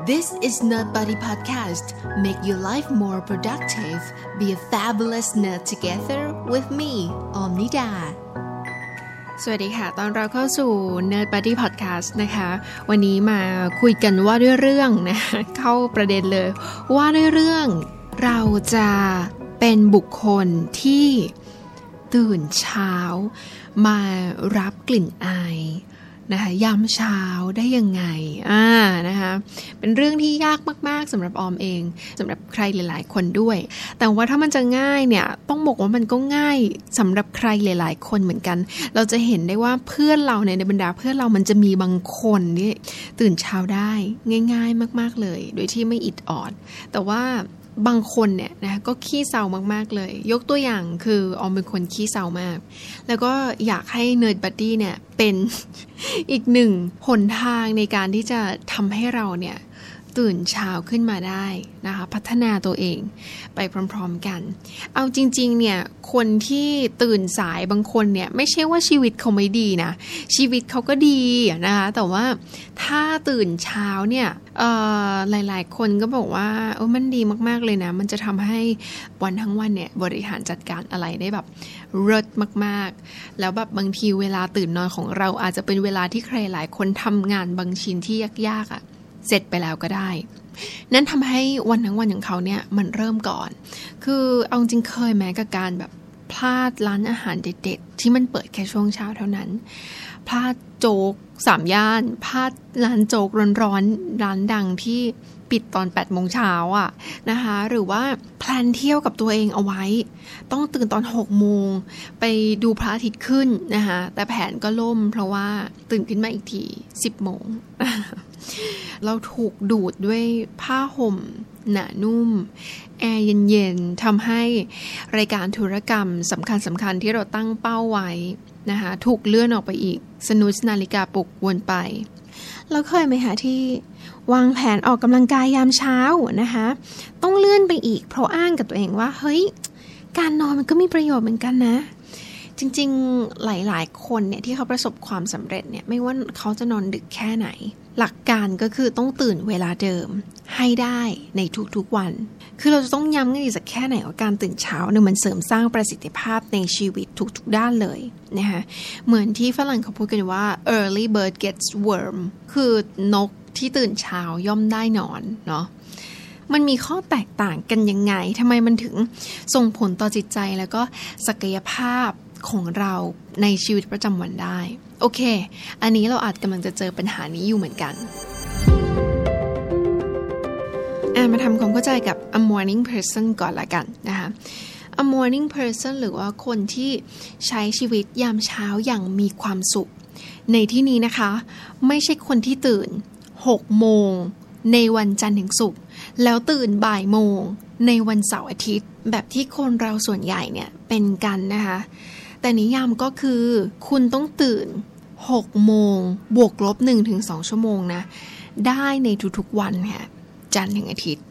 This is Nerd Buddy Podcast. Make your life more productive. Be a fabulous nerd together with me, Omnida. สวัสดีค่ะ ตอนเราเข้าสู่ Nerd Buddy Podcast นะคะ วันนี้มาคุยกันว่าด้วยเรื่องนะ เข้าประเด็นเลย ว่าด้วยเรื่องเราจะเป็นบุคคลที่ตื่นเช้า มารับกลิ่นอาย นะคะยามเช้าได้ยังไงอ่านะคะเป็นเรื่องที่ยากมาก ๆสำหรับออมเองสำหรับใครหลาย ๆ คนด้วย แต่ว่าถ้ามันจะง่ายเนี่ยต้องบอกว่ามันก็ง่ายสำหรับใครหลาย ๆ คนเหมือนกัน เราจะเห็นได้ว่าเพื่อนเราในบรรดาเพื่อนเรามันจะมีบางคนที่ตื่นเช้าได้ง่าย ๆ มาก ๆ เลย โดยที่ไม่อิดออด แต่ว่า บางคนเนี่ยนะก็ขี้เศร้ามากๆเลย ยกตัวอย่างคือออมเป็นคนขี้เศร้ามาก แล้วก็อยากให้ Nerd Buddy เนี่ยเป็นอีกหนึ่งหนทางในการที่จะทำให้เราเนี่ย ตื่นเช้าขึ้นมาได้นะคะพัฒนาตัวเองไปพร้อมๆกัน เอาจริงๆเนี่ยคนที่ตื่นสายบางคนเนี่ยไม่ใช่ว่าชีวิตเขาไม่ดีนะชีวิตเขาก็ดีนะคะแต่ว่าถ้าตื่นเช้าเนี่ยหลายๆ คนก็บอกว่าเออมันดีมากๆเลยนะ มันจะทำให้วันทั้งวันเนี่ยบริหารจัดการอะไรได้แบบเลิศมากๆ แล้วแบบบางทีเวลาตื่นนอนของเราอาจจะเป็นเวลาที่ใครหลายคนทำงานบางชิ้นที่ยากๆอะ่ะ เสร็จไปแล้วก็ได้ นั่นทำให้วันทั้งวันของเขาเนี่ยมันเริ่มก่อน คือเอาจริงเคยแม้กับการแบบพลาดร้านอาหารเด็ดๆ ที่มันเปิดแค่ช่วงเช้าเท่านั้น พลาดโจ๊กสามย่าน พลาดร้านโจ๊กร้อนๆร้านดังที่ ปิดตอน8ปดโมงเช้าอะนะคะ หรือว่าแพลนเที่ยวกับตัวเองเอาไว้ ต้องตื่นตอน6โมงไปดูพระอาทิตย์ขึ้นนะคะแต่แผนก็ล่มเพราะว่าตื่นขึ้นมาอีกที 10โมงเราถูกดูดด้วยผ้าห่มหนานุ่ม แอร์เย็นๆทำให้รายการธุรกรรมสำคัญสำคัญที่เราตั้งเป้าไว้นะคะถูกเลื่อนออกไปอีก สนุสนาฬิกาปลุกวนไป เราเคยไหมคะที่ วางแผนออกกำลังกายยามเช้านะคะ ต้องเลื่อนไปอีกเพราะอ้างกับตัวเองว่า เฮ้ย การนอนมันก็มีประโยชน์เหมือนกันนะ จริงๆหลายๆ คนเนี่ยที่เขาประสบความสำเร็จเนี่ยไม่ว่าเขาจะนอนดึกแค่ไหน หลักการก็คือต้องตื่นเวลาเดิมให้ได้ในทุกๆวัน คือเราจะต้องย้ำกันอีกสักแค่ไหนว่าการตื่นเช้าเนี่ยมันเสริมสร้างประสิทธิภาพในชีวิตทุกๆด้านเลยนะคะเหมือนที่ฝรั่งเขาพูดกันว่า early bird gets worm คือนก ที่ตื่นเช้าย่อมได้นอนเนาะมันมีข้อแตกต่างกันยังไงทำไมมันถึงส่งผลต่อจิตใจแล้วก็ศักยภาพของเราในชีวิตประจำวันได้ โอเค อันนี้เราอาจกำลังจะเจอปัญหานี้อยู่เหมือนกันอามาทำความเข้าใจกับ a morning person ก่อนละกันนะคะ a morning person หรือว่าคนที่ใช้ชีวิตยามเช้าอย่างมีความสุข ในที่นี้นะคะ ไม่ใช่คนที่ตื่น 6 โมง ในวันจันทร์ถึงศุกร์แล้วตื่นบ่ายโมง ในวันเสาร์อาทิตย์ แบบที่คนเราส่วนใหญ่เนี่ยเป็นกันนะคะ แต่นิยามก็คือคุณต้องตื่น 6 โมง บวกลบ 1-2 ชั่วโมงนะ ได้ในทุกๆวันค่ะจันทร์ถึงอาทิตย์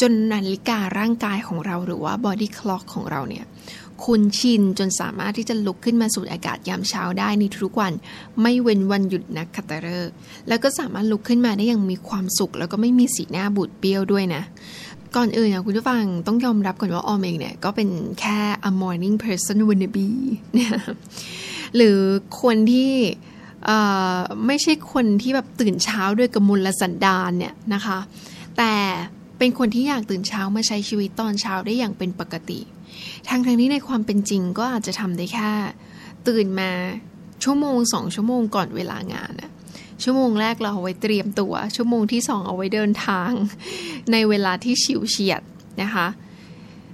จนนาฬิการ่างกายของเราหรือว่า body clock ของเราเนี่ย คุณชินจนสามารถที่จะลุกขึ้นมาสูดอากาศยามเช้าได้ในทุกวัน ไม่เว้นวันหยุดนักขัตฤกษ์แล้วก็สามารถลุกขึ้นมาได้อย่างมีความสุข แล้วก็ไม่มีสีหน้าบูดเบี้ยวด้วยนะ ก่อนอื่นนะคุณผู้ฟังต้องยอมรับก่อนว่าออมเองเนี่ย ก็เป็นแค่ a morning person wannabe เนี่ยหรือคนที่ไม่ใช่คนที่แบบตื่นเช้าด้วยกมลสันดานเนี่ยนะคะ แต่เป็นคนที่อยากตื่นเช้ามาใช้ชีวิตตอนเช้าได้อย่างเป็นปกติ ทั้งทั้งนี้ในความเป็นจริงก็อาจจะทำได้แค่ตื่นมาชั่วโมงสองชั่วโมงก่อนเวลางานอะชั่วโมงแรกเราเอาไว้เตรียมตัว ชั่วโมงที่สองเอาไว้เดินทาง ในเวลาที่ฉิวเฉียดนะคะ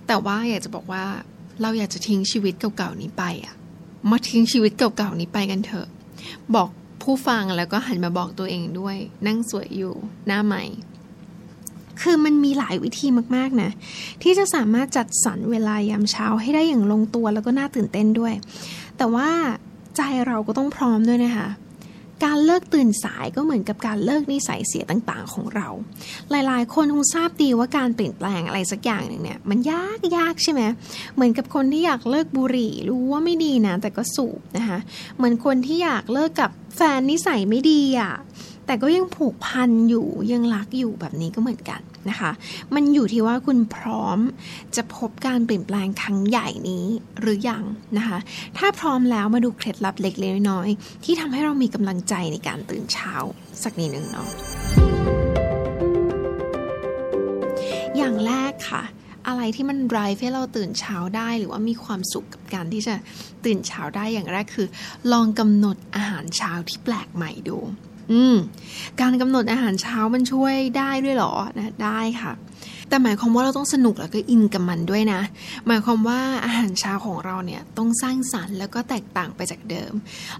แต่ว่าอยากจะบอกว่าเราอยากจะทิ้งชีวิตเก่าๆนี้ไปอะมาทิ้งชีวิตเก่าๆนี้ไปกันเถอะ บอกผู้ฟังแล้วก็หันมาบอกตัวเองด้วย นั่งสวยอยู่หน้าใหม่ คือมันมีหลายวิธีมากๆนะที่จะสามารถจัดสรรเวลายามเช้าให้ได้อย่างลงตัวแล้วก็น่าตื่นเต้นด้วย แต่ว่าใจเราก็ต้องพร้อมด้วยนะคะการเลิกตื่นสายก็เหมือนกับการเลิกนิสัยเสียต่างๆ ของเรา หลายๆ คนคงทราบดีว่าการเปลี่ยนแปลงอะไรสักอย่างหนึ่งเนี่ยมันยากยากใช่ไหมเหมือนกับคนที่อยากเลิกบุหรี่รู้ว่าไม่ดีนะแต่ก็สูบนะคะเหมือนคนที่อยากเลิกกับแฟนนิสัยไม่ดีอะ่ะแต่ก็ยังผูกพันอยู่ยังรักอยู่แบบนี้ก็เหมือนกัน นะคะ มันอยู่ที่ว่าคุณพร้อมจะพบการเปลี่ยนแปลงครั้งใหญ่นี้หรือยังนะคะ ถ้าพร้อมแล้วมาดูเคล็ดลับเล็กๆน้อยๆที่ทำให้เรามีกำลังใจในการตื่นเช้าสักนิดหนึ่งเนาะอย่างแรกค่ะอะไรที่มัน drive ให้เราตื่นเช้าได้หรือว่ามีความสุขกับการที่จะตื่นเช้าได้อย่างแรกคือ ลองกำหนดอาหารเช้าที่แปลกใหม่ดู อืม การกำหนดอาหารเช้ามันช่วยได้ด้วยหรอนะได้ค่ะ แต่หมายความว่าเราต้องสนุกแล้วก็อินกับมันด้วยนะ หมายความว่าอาหารเช้าของเราเนี่ยต้องสร้างสรรค์แล้วก็แตกต่างไปจากเดิม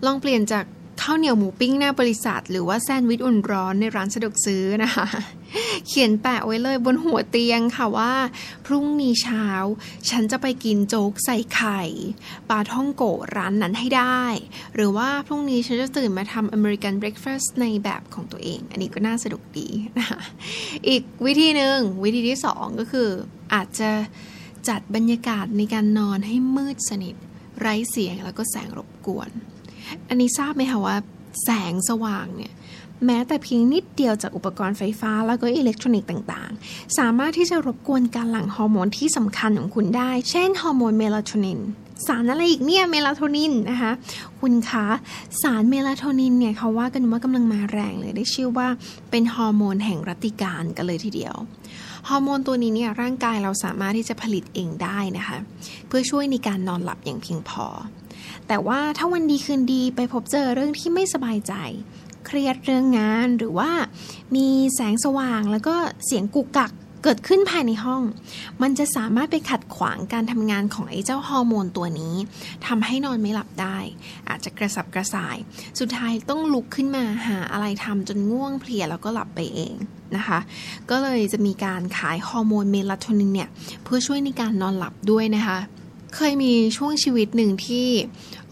ลองเปลี่ยนจาก ข้าวเหนียวหมูปิ้งหน้าบริษัท หรือว่าแซนด์วิชอุ่นร้อนในร้านสะดวกซื้อนะคะ เขียนแปะไว้เลยบนหัวเตียงค่ะว่า พรุ่งนี้เช้า ฉันจะไปกินโจ๊กใส่ไข่ปลาท่องโกะร้านนั้นให้ได้ หรือว่าพรุ่งนี้ฉันจะตื่นมาทำอเมริกันเบรคฟาสต์ในแบบของตัวเอง อันนี้ก็น่าสนุกดีนะคะอีกวิธีหนึ่งวิธีที่สองก็คือ อาจจะจัดบรรยากาศในการนอนให้มืดสนิทไร้เสียงแล้วก็แสงรบกวน อันนี้ทราบไหมคะว่าแสงสว่างเนี่ยแม้แต่เพียงนิดเดียวจากอุปกรณ์ไฟฟ้าแล้วก็อิเล็กทรอนิกส์ต่างๆ สามารถที่จะรบกวนการหลั่งฮอร์โมนที่สำคัญของคุณได้ เช่นฮอร์โมนเมลาโทนิน สารอะไรอีกเนี่ยเมลาโทนินนะคะ คุณคะสารเมลาโทนินเนี่ยเขาว่ากันว่ากำลังมาแรงเลยได้ชื่อว่าเป็นฮอร์โมนแห่งรัตติกาลกันเลยทีเดียวฮอร์โมนตัวนี้เนี่ยร่างกายเราสามารถที่จะผลิตเองได้นะคะ เพื่อช่วยในการนอนหลับอย่างเพียงพอ แต่ว่าถ้าวันดีคืนดีไปพบเจอเรื่องที่ไม่สบายใจ เครียดเรื่องงานหรือว่ามีแสงสว่างแล้วก็เสียงกุกกักเกิดขึ้นภายในห้อง มันจะสามารถไปขัดขวางการทำงานของไอ้เจ้าฮอร์โมนตัวนี้ทำให้นอนไม่หลับได้ อาจจะกระสับกระส่าย สุดท้ายต้องลุกขึ้นมาหาอะไรทำจนง่วงเพลียแล้วก็หลับไปเองนะคะ ก็เลยจะมีการขายฮอร์โมนเมลาโทนินเนี่ย เพื่อช่วยในการนอนหลับด้วยนะคะ เคยมีช่วงชีวิตหนึ่งที่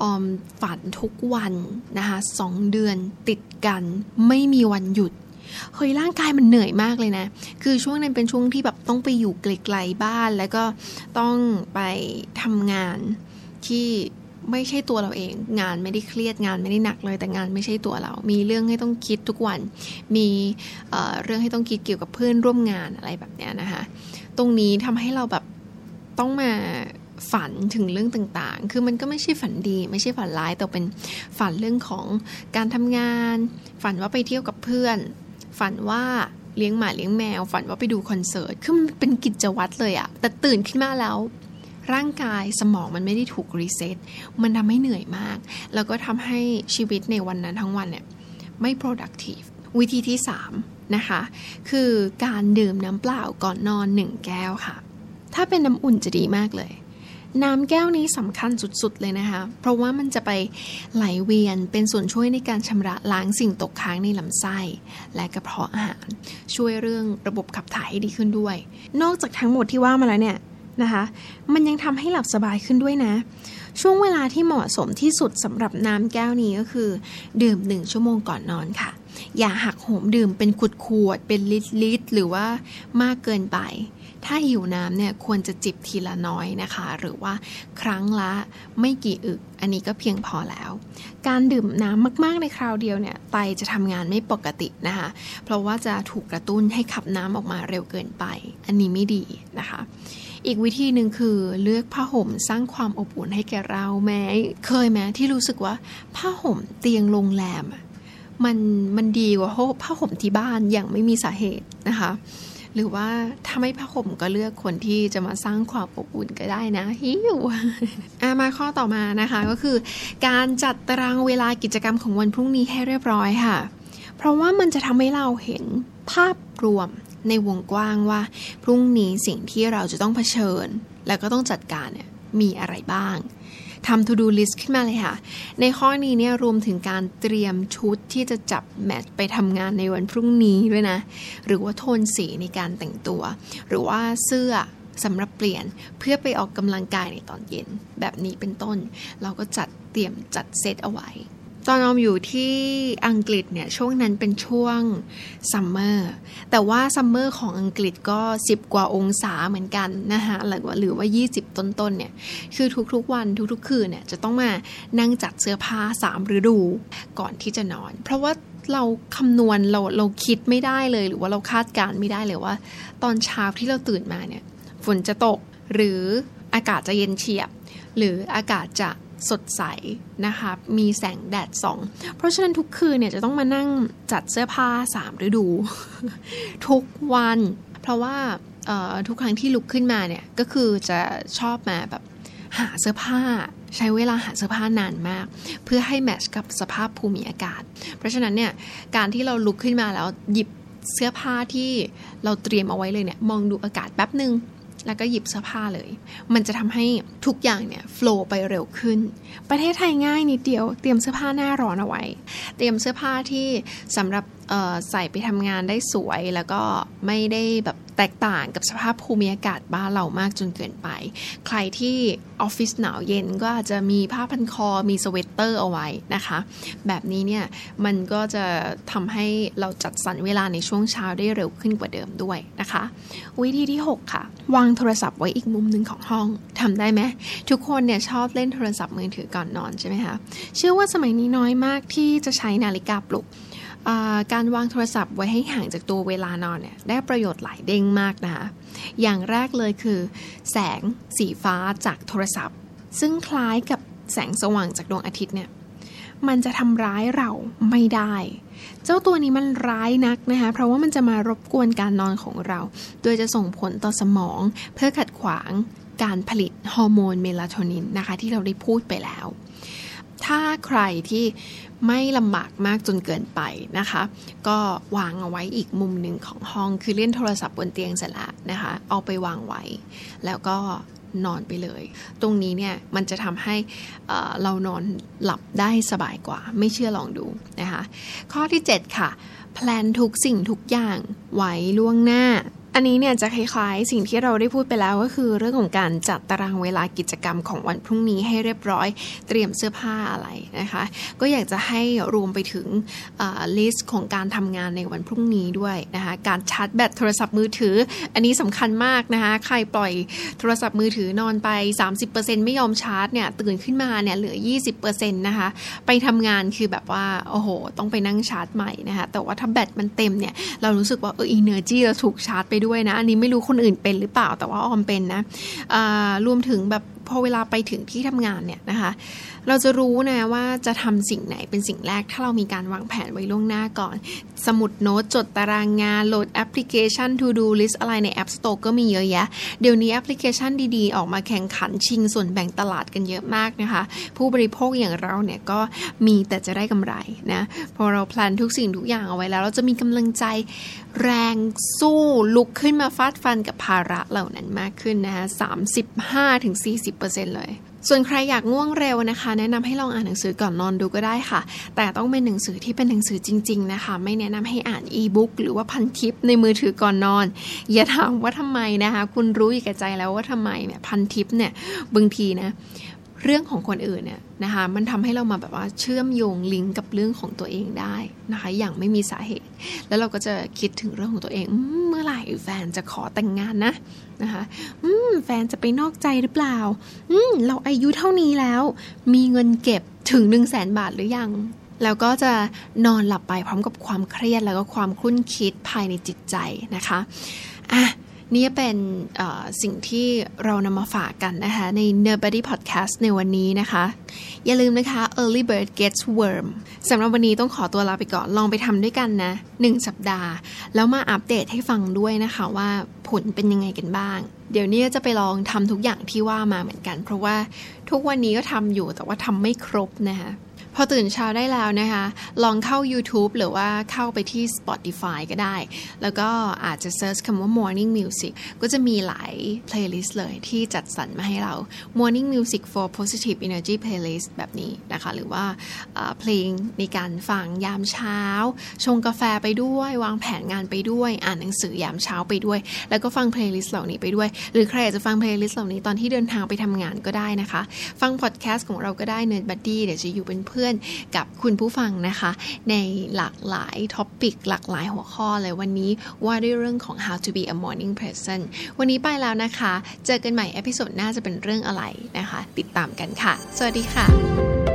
ออมฝันทุกวันนะคะสองเดือนติดกันไม่มีวันหยุดเฮ้ยร่างกายมันเหนื่อยมากเลยนะ คือช่วงนั้นเป็นช่วงที่แบบต้องไปอยู่ไกลๆบ้าน แล้วก็ต้องไปทำงานที่ไม่ใช่ตัวเราเอง งานไม่ได้เครียดงานไม่ได้หนักเลยแต่งานไม่ใช่ตัวเรา มีเรื่องให้ต้องคิดทุกวัน มีเเรื่องให้ต้องคิดเกี่ยวกับเพื่อนร่วมงานอะไรแบบเนี้ยนะคะ ตรงนี้ทำให้เราแบบต้องมา ฝันถึงเรื่องต่างๆ คือมันก็ไม่ใช่ฝันดี ไม่ใช่ฝันร้ายแต่เป็นฝันเรื่องของการทำงาน ฝันว่าไปเที่ยวกับเพื่อน ฝันว่าเลี้ยงหมาเลี้ยงแมว ฝันว่าไปดูคอนเสิร์ต คือมันเป็นกิจวัตรเลยอะแต่ตื่นขึ้นมาแล้วร่างกายสมองมันไม่ได้ถูกรีเซ็ต มันทำให้เหนื่อยมาก แล้วก็ทำให้ชีวิตในวันนั้นทั้งวันเนี่ยไม่ productive วิธีที่ 3 นะคะ คือการดื่มน้ำเปล่าก่อนนอน 1 แก้วค่ะ ถ้าเป็นน้ำอุ่นจะดีมากเลย น้ำแก้วนี้สำคัญสุดๆเลยนะคะ เพราะว่ามันจะไปไหลเวียนเป็นส่วนช่วยในการชำระล้างสิ่งตกค้างในลำไส้ และกระเพาะอาหาร ช่วยเรื่องระบบขับถ่ายให้ดีขึ้นด้วย นอกจากทั้งหมดที่ว่ามาแล้วเนี่ยนะคะ มันยังทำให้หลับสบายขึ้นด้วยนะ ช่วงเวลาที่เหมาะสมที่สุดสำหรับน้ำแก้วนี้ก็คือ ดื่มหนึ่งชั่วโมงก่อนนอนค่ะ อย่าหักโหมดื่มเป็นขวดขวดเป็นลิตรลิตรหรือว่ามากเกินไป ถ้าหิวน้ำเนี่ยควรจะจิบทีละน้อยนะคะ หรือว่าครั้งละไม่กี่อึก อันนี้ก็เพียงพอแล้ว การดื่มน้ำมากๆในคราวเดียวเนี่ยไตจะทำงานไม่ปกตินะคะ เพราะว่าจะถูกกระตุ้นให้ขับน้ำออกมาเร็วเกินไป อันนี้ไม่ดีนะคะอีกวิธีหนึ่งคือเลือกผ้าห่มสร้างความอบอุ่นให้แก่เราแม้เคยไหมที่รู้สึกว่าผ้าห่มเตียงโรงแรมมันมันดีกว่าผ้าห่มที่บ้านอย่างไม่มีสาเหตุนะคะ หรือว่าถ้าไม่ผ้าห่มก็เลือกคนที่จะมาสร้างความอบอุ่นก็ได้นะฮิวอามาข้อต่อมานะคะก็คือ การจัดตารางเวลากิจกรรมของวันพรุ่งนี้ให้เรียบร้อยค่ะ เพราะว่ามันจะทำให้เราเห็นภาพรวมในวงกว้างว่า พรุ่งนี้สิ่งที่เราจะต้องเผชิญ แล้วก็ต้องจัดการเนี่ยมีอะไรบ้าง ทำ to do list ขึ้นมาเลยค่ะ ในข้อนี้เนี่ยรวมถึงการเตรียมชุดที่จะจับแมทไปทำงานในวันพรุ่งนี้ด้วยนะ หรือว่าโทนสีในการแต่งตัว หรือว่าเสื้อสำหรับเปลี่ยนเพื่อไปออกกำลังกายในตอนเย็น แบบนี้เป็นต้น เราก็จัดเตรียมจัดเซตเอาไว้ ตอนออมอยู่ที่อังกฤษเนี่ยช่วงนั้นเป็นช่วงซัมเมอร์แต่ว่าซัมเมอร์ของอังกฤษก็ 10 กว่าองศาเหมือนกันนะคะหรือว่าหรือว่า 20 ต้นๆเนี่ยคือทุกๆวันทุกๆ คืนเนี่ยจะต้องมานั่งจัดเสื้อผ้า 3 ฤดูก่อนที่จะนอน เพราะว่าเราคำนวณเราเราคิดไม่ได้เลย หรือว่าเราคาดการไม่ได้เลยว่า ตอนเช้าที่เราตื่นมาเนี่ยฝนจะตกหรืออากาศจะเย็นเฉียบ หรืออากาศจะ สดใสนะคะมีแสงแดดส่อง เพราะฉะนั้นทุกคืนเนี่ยจะต้องมานั่งจัดเสื้อผ้าสามฤดู ทุกวัน เพราะว่าทุกครั้งที่ลุกขึ้นมาเนี่ยก็คือจะชอบมาแบบหาเสื้อผ้าใช้เวลาหาเสื้อผ้านานมาก เพื่อให้แมทช์กับสภาพภูมิอากาศ เพราะฉะนั้นเนี่ยการที่เราลุกขึ้นมาแล้วหยิบเสื้อผ้าที่เราเตรียมเอาไว้เลยเนี่ยมองดูอากาศแป๊บหนึ่ง แล้วก็หยิบเสื้อผ้าเลย มันจะทำให้ทุกอย่างเนี่ยโฟล์ไปเร็วขึ้น ประเทศไทยง่ายนิดเดียว เตรียมเสื้อผ้าหน้าร้อนเอาไว้ เตรียมเสื้อผ้าที่สำหรับ ใส่ไปทำงานได้สวยแล้วก็ไม่ได้แบบแตกต่างกับสภาพภูมิอากาศบ้านเรามากจนเกินไป ใครที่ออฟฟิศหนาวเย็นก็อาจจะมีผ้าพันคอมีสเวตเตอร์เอาไว้นะคะ แบบนี้เนี่ยมันก็จะทำให้เราจัดสรรเวลาในช่วงเช้าได้เร็วขึ้นกว่าเดิมด้วยนะคะ วิธีที่ 6 ค่ะ วางโทรศัพท์ไว้อีกมุมหนึ่งของห้องทำได้ไหมทุกคนเนี่ยชอบเล่นโทรศัพท์มือถือก่อนนอนใช่ไหมคะเชื่อว่าสมัยนี้น้อยมากที่จะใช้นาฬิกาปลุก การวางโทรศัพท์ไว้ให้ห่างจากตัวเวลานอนเนี่ยได้ประโยชน์หลายเด้งมากนะคะ อย่างแรกเลยคือ แสงสีฟ้าจากโทรศัพท์ ซึ่งคล้ายกับแสงสว่างจากดวงอาทิตย์เนี่ยมันจะทำร้ายเราไม่ได้ เจ้าตัวนี้มันร้ายนักนะคะ เพราะว่ามันจะมารบกวนการนอนของเรา โดยจะส่งผลต่อสมองเพื่อขัดขวางการผลิตฮอร์โมนเมลาโทนินนะคะ ที่เราได้พูดไปแล้ว ถ้าใครที่ไม่ลำบากมากจนเกินไปนะคะ ก็วางเอาไว้อีกมุมหนึ่งของห้องคือเล่นโทรศัพท์บนเตียงเสร็จล้วนะคะ เอาไปวางไว้ แล้วก็นอนไปเลย ตรงนี้เนี่ยมันจะทำให้เรานอนหลับได้สบายกว่า ไม่เชื่อลองดูนะคะ ข้อที่ 7 ค่ะ plan ทุกสิ่งทุกอย่างไว้ล่วงหน้า อันนี้เนี่ยจะคล้ายๆ สิ่งที่เราได้พูดไปแล้วก็คือเรื่องของการจัดตารางเวลากิจกรรมของวันพรุ่งนี้ให้เรียบร้อยเตรียมเสื้อผ้าอะไรนะคะ ก็อยากจะให้รวมไปถึง list ของการทำงานในวันพรุ่งนี้ด้วยนะคะการชาร์จแบตโทรศัพท์มือถือ อันนี้สำคัญมากนะคะใครปล่อยโทรศัพท์มือถือนอนไป 30%ไม่ยอมชาร์จเนี่ยตื่นขึ้นมาเนี่ยเหลือ 20%นะคะไปทำงานคือแบบว่าโอ้โห ต้องไปนั่งชาร์จใหม่นะคะแต่ว่าถ้าแบตมันเต็มเนี่ยเรารู้สึกว่าเออ energy เราถูกชาร์จไปด้วยนะ อันนี้ไม่รู้คนอื่นเป็นหรือเปล่าแต่ว่าออมเป็นนะรวมถึงแบบพอเวลาไปถึงที่ทำงานเนี่ยนะคะ เราจะรู้นะว่าจะทำสิ่งไหนเป็นสิ่งแรก ถ้าเรามีการวางแผนไว้ล่วงหน้าก่อน สมุดโน้ตจดตารางงานโหลดแอปพลิเคชัน To Do List อะไรใน App Store ก็มีเยอะแยะ เดี๋ยวนี้แอปพลิเคชันดีๆ ออกมาแข่งขันชิงส่วนแบ่งตลาดกันเยอะมากนะคะ ผู้บริโภคอย่างเราเนี่ยก็มีแต่จะได้กำไรนะพอเรา plan ทุกสิ่งทุกอย่างเอาไว้แล้ว เราจะมีกำลังใจแรงสู้ลุกขึ้นมาฟาดฟันกับภาระเหล่านั้นมากขึ้นนะคะ35-40%เลย ส่วนใครอยากง่วงเร็วนะคะ แนะนำให้ลองอ่านหนังสือก่อนนอนดูก็ได้ค่ะ แต่ต้องเป็นหนังสือที่เป็นหนังสือจริง ๆ นะคะ ไม่แนะนำให้อ่านอีบุ๊กหรือว่าพันทิปในมือถือก่อนนอน อย่าถามว่าทำไมนะคะ คุณรู้อยู่แก่ใจแล้วว่าทำไมเนี่ยพันทิปเนี่ยบางทีนะ เรื่องของคนอื่นเนี่ยนะคะมันทำให้เรามาแบบว่าเชื่อมโยงลิงก์กับเรื่องของตัวเองได้นะคะอย่างไม่มีสาเหตุ แล้วเราก็จะคิดถึงเรื่องของตัวเองเมื่อไหร่แฟนจะขอแต่งงานนะนะคะแฟนจะไปนอกใจหรือเปล่าเราอายุเท่านี้แล้ว มีเงินเก็บถึงหนึ่งแสนบาทหรือยังแล้วก็จะนอนหลับไปพร้อมกับความเครียดแล้วก็ความคุ้นคิดภายในจิตใจนะคะอะ นี่เป็นสิ่งที่เรานำมาฝากกันนะคะใน Nobody Podcast ในวันนี้นะคะ อย่าลืมนะคะ Early Bird Gets Worm สำหรับวันนี้ต้องขอตัวลาไปก่อน ลองไปทำด้วยกันนะ 1 สัปดาห์ แล้วมาอัปเดตให้ฟังด้วยนะคะว่าผลเป็นยังไงกันบ้าง เดี๋ยวนี้จะไปลองทำทุกอย่างที่ว่ามาเหมือนกัน เพราะว่าทุกวันนี้ก็ทำอยู่แต่ว่าทำไม่ครบนะคะ พอตื่นเช้าได้แล้วนะคะ ลองเข้า YouTube หรือว่าเข้าไปที่ Spotify ก็ได้ แล้วก็อาจจะ search คำว่า Morning Music ก็จะมีหลาย playlist เลยที่จัดสรรมาให้เรา Morning Music for Positive Energy Playlist แบบนี้นะคะ หรือว่าเพลงในการฟังยามเช้า ชงกาแฟไปด้วย วางแผนงานไปด้วย อ่านหนังสือยามเช้าไปด้วย แล้วก็ฟัง playlist เหล่านี้ไปด้วย หรือใครอยากจะฟัง playlist เหล่านี้ตอนที่เดินทางไปทำงานก็ได้นะคะ ฟังพอดแคสต์ของเราก็ได้ Nerd Buddy เดี๋ยวจะอยู่เป็นเพื่อนอนๆ กับคุณผู้ฟังนะคะ ในหลากหลาย topic หลากหลายหัวข้อเลยวันนี้ว่าด้วยเรื่องของ how to be a morning person วันนี้ไปแล้วนะคะ เจอกันใหม่ episode หน้าจะเป็นเรื่องอะไรนะคะ ติดตามกันค่ะ สวัสดีค่ะ